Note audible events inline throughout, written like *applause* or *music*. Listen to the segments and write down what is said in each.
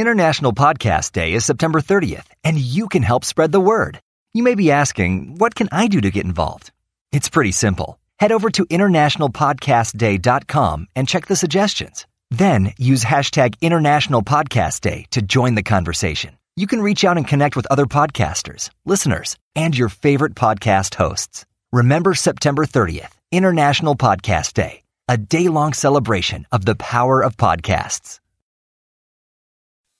International Podcast Day is September 30th, and you can help spread the word. You may be asking, what can I do to get involved? It's pretty simple. Head over to internationalpodcastday.com and check the suggestions. Then use hashtag International Podcast Day to join the conversation. You can reach out and connect with other podcasters, listeners, and your favorite podcast hosts. Remember September 30th, International Podcast Day, a day long celebration of the power of podcasts.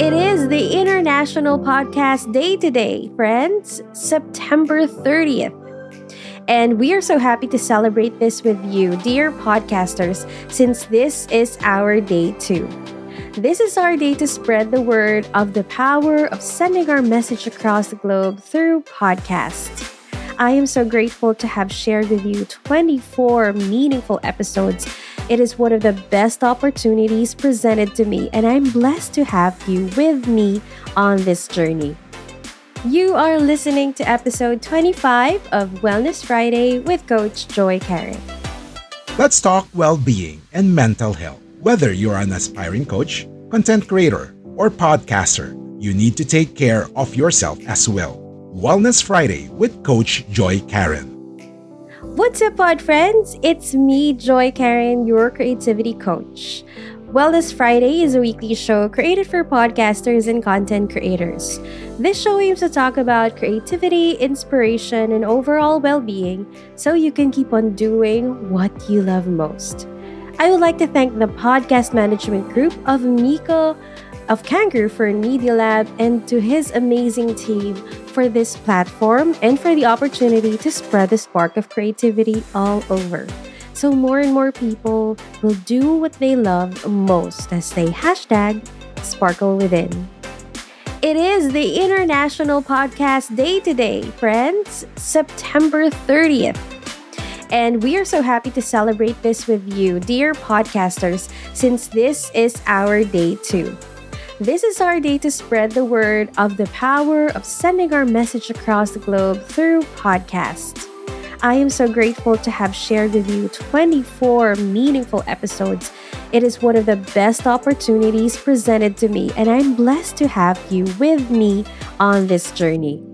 It is the International Podcast Day today, friends, September 30th. And we are so happy to celebrate this with you, dear podcasters, since this is our day too. This is our day to spread the word of the power of sending our message across the globe through podcasts. I am so grateful to have shared with you 24 meaningful episodes. It is one of the best opportunities presented to me, and I'm blessed to have you with me on this journey. You are listening to episode 25 of Wellness Friday with Coach Joy Karen. Let's talk well being and mental health. Whether you're an aspiring coach, content creator, or podcaster, you need to take care of yourself as well. Wellness Friday with Coach Joy Karen. What's up, pod friends? It's me, Joy Karen, your creativity coach. Wellness Friday is a weekly show created for podcasters and content creators. This show aims to talk about creativity, inspiration, and overall well being so you can keep on doing what you love most. I would like to thank the podcast management group of Miko of Kangaroo Fern Media Lab and to his amazing team for this platform and for the opportunity to spread the spark of creativity all over. So more and more people will do what they love most as they hashtag sparkle within. It is the International Podcast Day today, friends, September 30th. And we are so happy to celebrate this with you, dear podcasters, since this is our day too. This is our day to spread the word of the power of sending our message across the globe through podcasts. I am so grateful to have shared with you 24 meaningful episodes. It is one of the best opportunities presented to me, and I'm blessed to have you with me on this journey.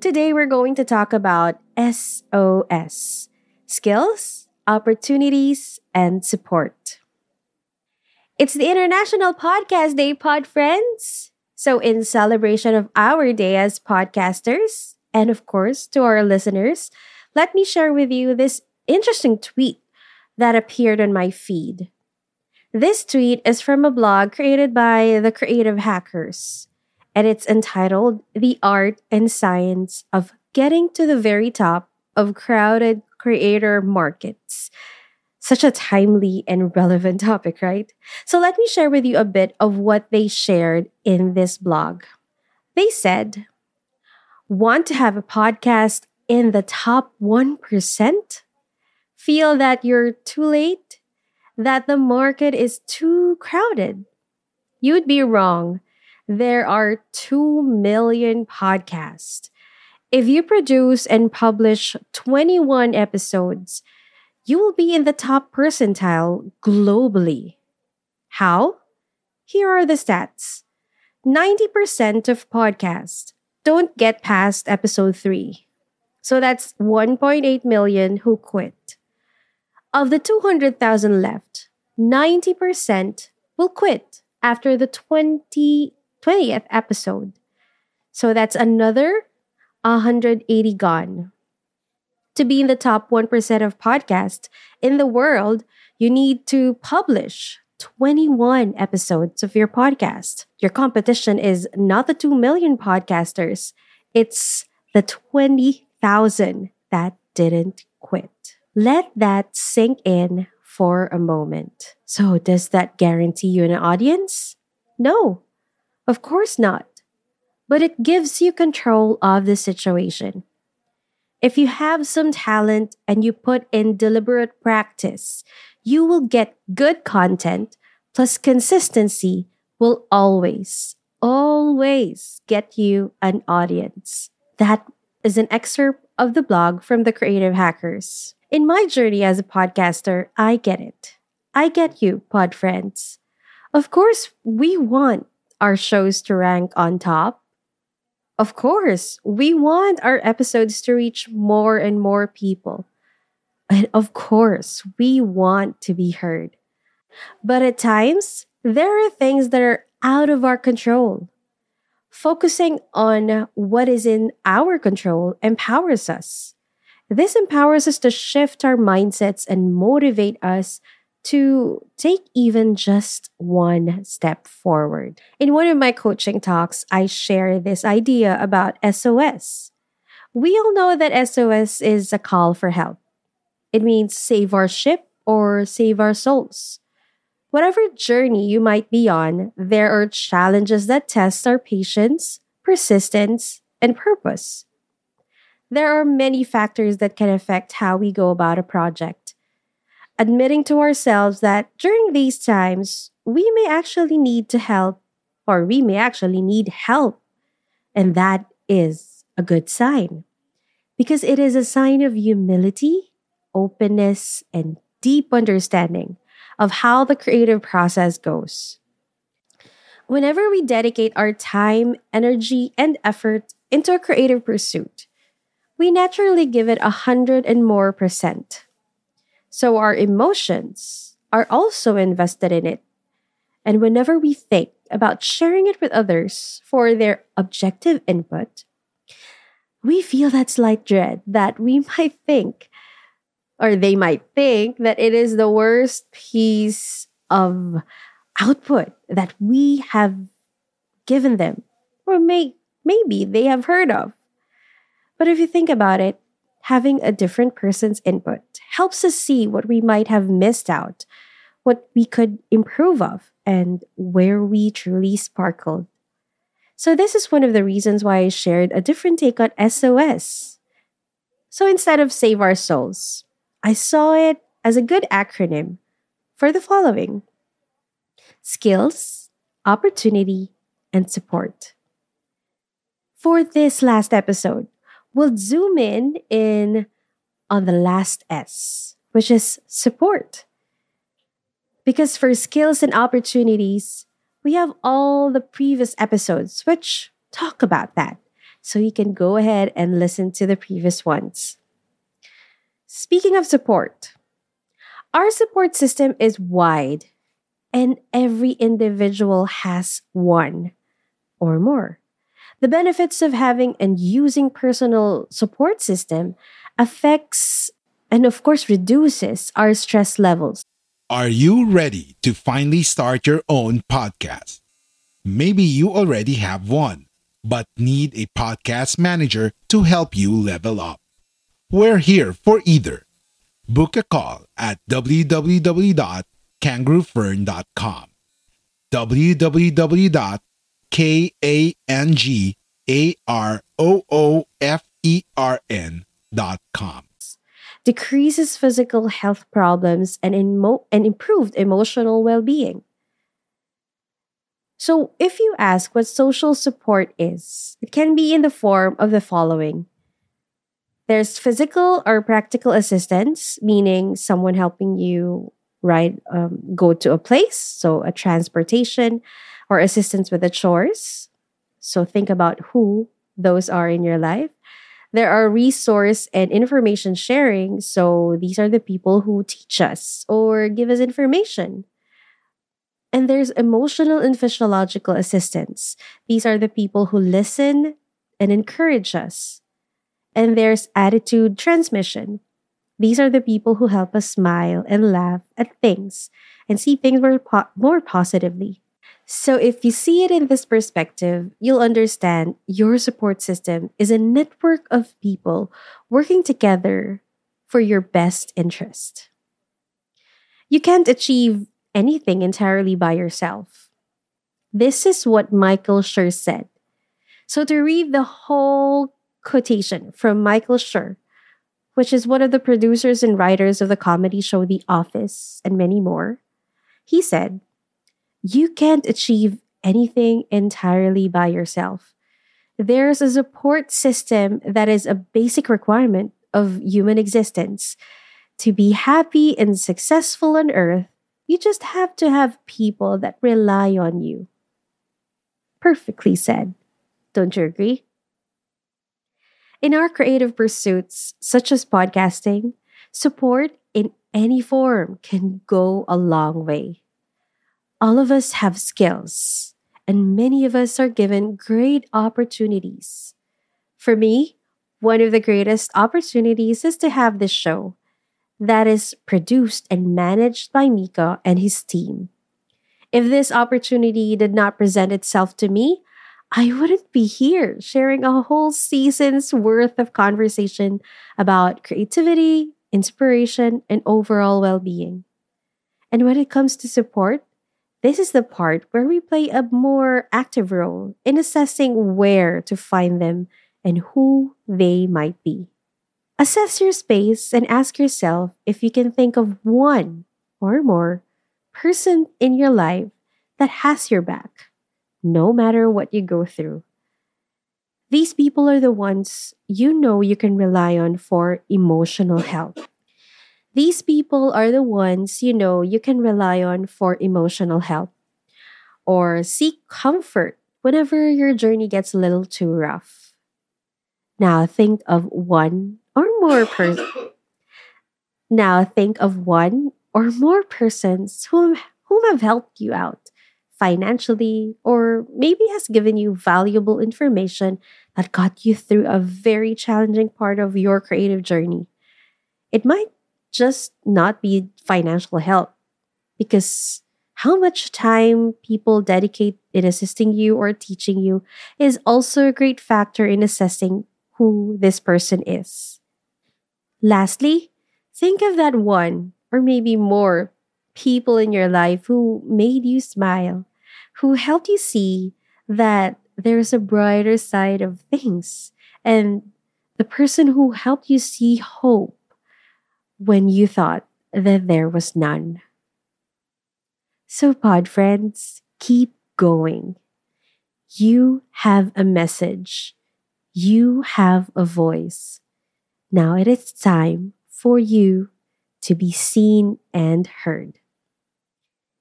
Today, we're going to talk about SOS skills, opportunities, and support. It's the International Podcast Day, pod friends. So, in celebration of our day as podcasters, and of course to our listeners, let me share with you this interesting tweet that appeared on my feed. This tweet is from a blog created by the Creative Hackers, and it's entitled The Art and Science of Getting to the Very Top of Crowded Creator Markets. Such a timely and relevant topic, right? So let me share with you a bit of what they shared in this blog. They said, Want to have a podcast in the top 1%? Feel that you're too late? That the market is too crowded? You'd be wrong. There are 2 million podcasts. If you produce and publish 21 episodes, you will be in the top percentile globally. How? Here are the stats 90% of podcasts don't get past episode 3. So that's 1.8 million who quit. Of the 200,000 left, 90% will quit after the 20, 20th episode. So that's another 180 gone to be in the top 1% of podcasts in the world, you need to publish 21 episodes of your podcast. Your competition is not the 2 million podcasters, it's the 20,000 that didn't quit. Let that sink in for a moment. So, does that guarantee you an audience? No, of course not. But it gives you control of the situation. If you have some talent and you put in deliberate practice, you will get good content plus consistency will always, always get you an audience. That is an excerpt of the blog from the Creative Hackers. In my journey as a podcaster, I get it. I get you, pod friends. Of course, we want our shows to rank on top. Of course, we want our episodes to reach more and more people. And of course, we want to be heard. But at times, there are things that are out of our control. Focusing on what is in our control empowers us. This empowers us to shift our mindsets and motivate us to take even just one step forward. In one of my coaching talks, I share this idea about SOS. We all know that SOS is a call for help. It means save our ship or save our souls. Whatever journey you might be on, there are challenges that test our patience, persistence, and purpose. There are many factors that can affect how we go about a project. Admitting to ourselves that during these times, we may actually need to help, or we may actually need help. And that is a good sign because it is a sign of humility, openness, and deep understanding of how the creative process goes. Whenever we dedicate our time, energy, and effort into a creative pursuit, we naturally give it a hundred and more percent. So our emotions are also invested in it. And whenever we think about sharing it with others for their objective input, we feel that slight dread that we *laughs* might think or they might think that it is the worst piece of output that we have given them or may maybe they have heard of. But if you think about it, having a different person's input helps us see what we might have missed out, what we could improve of, and where we truly sparkled. So, this is one of the reasons why I shared a different take on SOS. So, instead of Save Our Souls, I saw it as a good acronym for the following skills, opportunity, and support. For this last episode, we'll zoom in in on the last S, which is support. Because for skills and opportunities, we have all the previous episodes which talk about that. So you can go ahead and listen to the previous ones. Speaking of support, our support system is wide and every individual has one or more. The benefits of having and using personal support system affects and of course reduces our stress levels. Are you ready to finally start your own podcast? Maybe you already have one, but need a podcast manager to help you level up. We're here for either. Book a call at www.kangaroofern.com. www.kangaroofern.com. Decreases physical health problems and, emo- and improved emotional well being. So, if you ask what social support is, it can be in the form of the following there's physical or practical assistance, meaning someone helping you ride, um, go to a place, so a transportation or assistance with the chores. So think about who those are in your life. There are resource and information sharing. So these are the people who teach us or give us information. And there's emotional and physiological assistance. These are the people who listen and encourage us and there's attitude transmission. These are the people who help us smile and laugh at things and see things more, po- more positively. So, if you see it in this perspective, you'll understand your support system is a network of people working together for your best interest. You can't achieve anything entirely by yourself. This is what Michael Schur said. So, to read the whole quotation from Michael Schur, which is one of the producers and writers of the comedy show The Office and many more, he said, You can't achieve anything entirely by yourself. There's a support system that is a basic requirement of human existence. To be happy and successful on earth, you just have to have people that rely on you. Perfectly said. Don't you agree? In our creative pursuits, such as podcasting, support in any form can go a long way. All of us have skills, and many of us are given great opportunities. For me, one of the greatest opportunities is to have this show that is produced and managed by Mika and his team. If this opportunity did not present itself to me, I wouldn't be here sharing a whole season's worth of conversation about creativity, inspiration, and overall well being. And when it comes to support, this is the part where we play a more active role in assessing where to find them and who they might be. Assess your space and ask yourself if you can think of one or more person in your life that has your back, no matter what you go through. These people are the ones you know you can rely on for emotional help. These people are the ones you know you can rely on for emotional help or seek comfort whenever your journey gets a little too rough. Now think of one or more persons. *coughs* now think of one or more persons whom, whom have helped you out financially or maybe has given you valuable information that got you through a very challenging part of your creative journey. It might just not be financial help because how much time people dedicate in assisting you or teaching you is also a great factor in assessing who this person is. Lastly, think of that one or maybe more people in your life who made you smile, who helped you see that there's a brighter side of things, and the person who helped you see hope when you thought that there was none. So, pod friends, keep going. You have a message you have a voice. Now it is time for you to be seen and heard.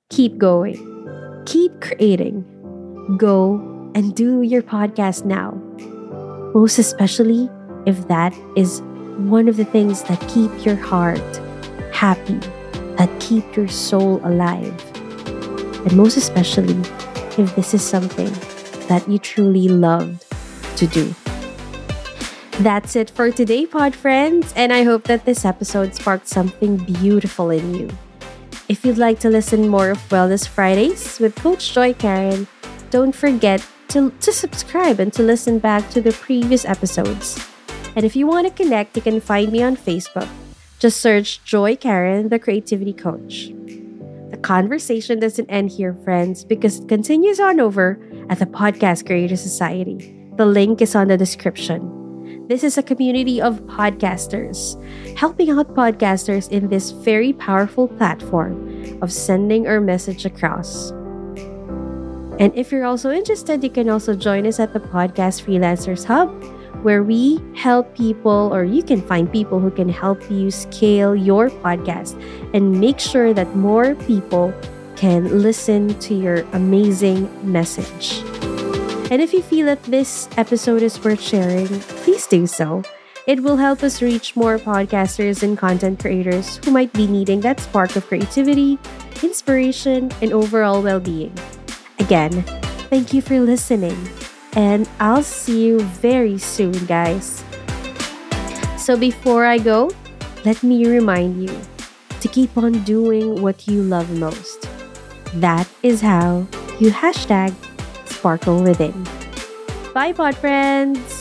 Keep going. Keep creating. Go and do your podcast now. Most especially if that is one of the things that keep your heart happy, that keep your soul alive. And most especially if this is something that you truly loved to do. That's it for today, pod friends, and I hope that this episode sparked something beautiful in you. If you'd like to listen more of Wellness Fridays with Coach Joy Karen, don't forget to, to subscribe and to listen back to the previous episodes. And if you want to connect, you can find me on Facebook. Just search Joy Karen, the Creativity Coach. The conversation doesn't end here, friends, because it continues on over at the Podcast Creator Society. The link is on the description. This is a community of podcasters, helping out podcasters in this very powerful platform of sending our message across. And if you're also interested, you can also join us at the Podcast Freelancers Hub, where we help people, or you can find people who can help you scale your podcast and make sure that more people can listen to your amazing message. And if you feel that this episode is worth sharing, please do so. It will help us reach more podcasters and content creators who might be needing that spark of creativity, inspiration, and overall well being. Again, thank you for listening, and I'll see you very soon, guys. So before I go, let me remind you to keep on doing what you love most. That is how you hashtag sparkle within. Bye, pod friends!